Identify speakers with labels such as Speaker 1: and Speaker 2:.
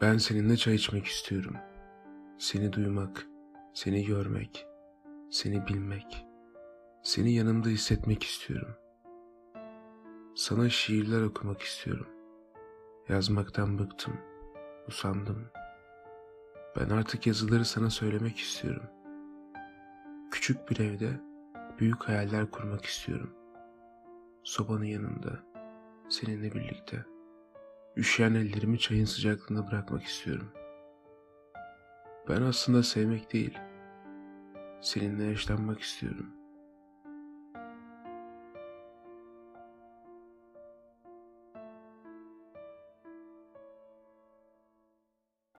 Speaker 1: Ben seninle çay içmek istiyorum. Seni duymak, seni görmek, seni bilmek, seni yanımda hissetmek istiyorum. Sana şiirler okumak istiyorum. Yazmaktan bıktım, usandım. Ben artık yazıları sana söylemek istiyorum. Küçük bir evde büyük hayaller kurmak istiyorum. Sobanın yanında, seninle birlikte. Üşüyen ellerimi çayın sıcaklığında bırakmak istiyorum. Ben aslında sevmek değil, seninle yaşlanmak istiyorum.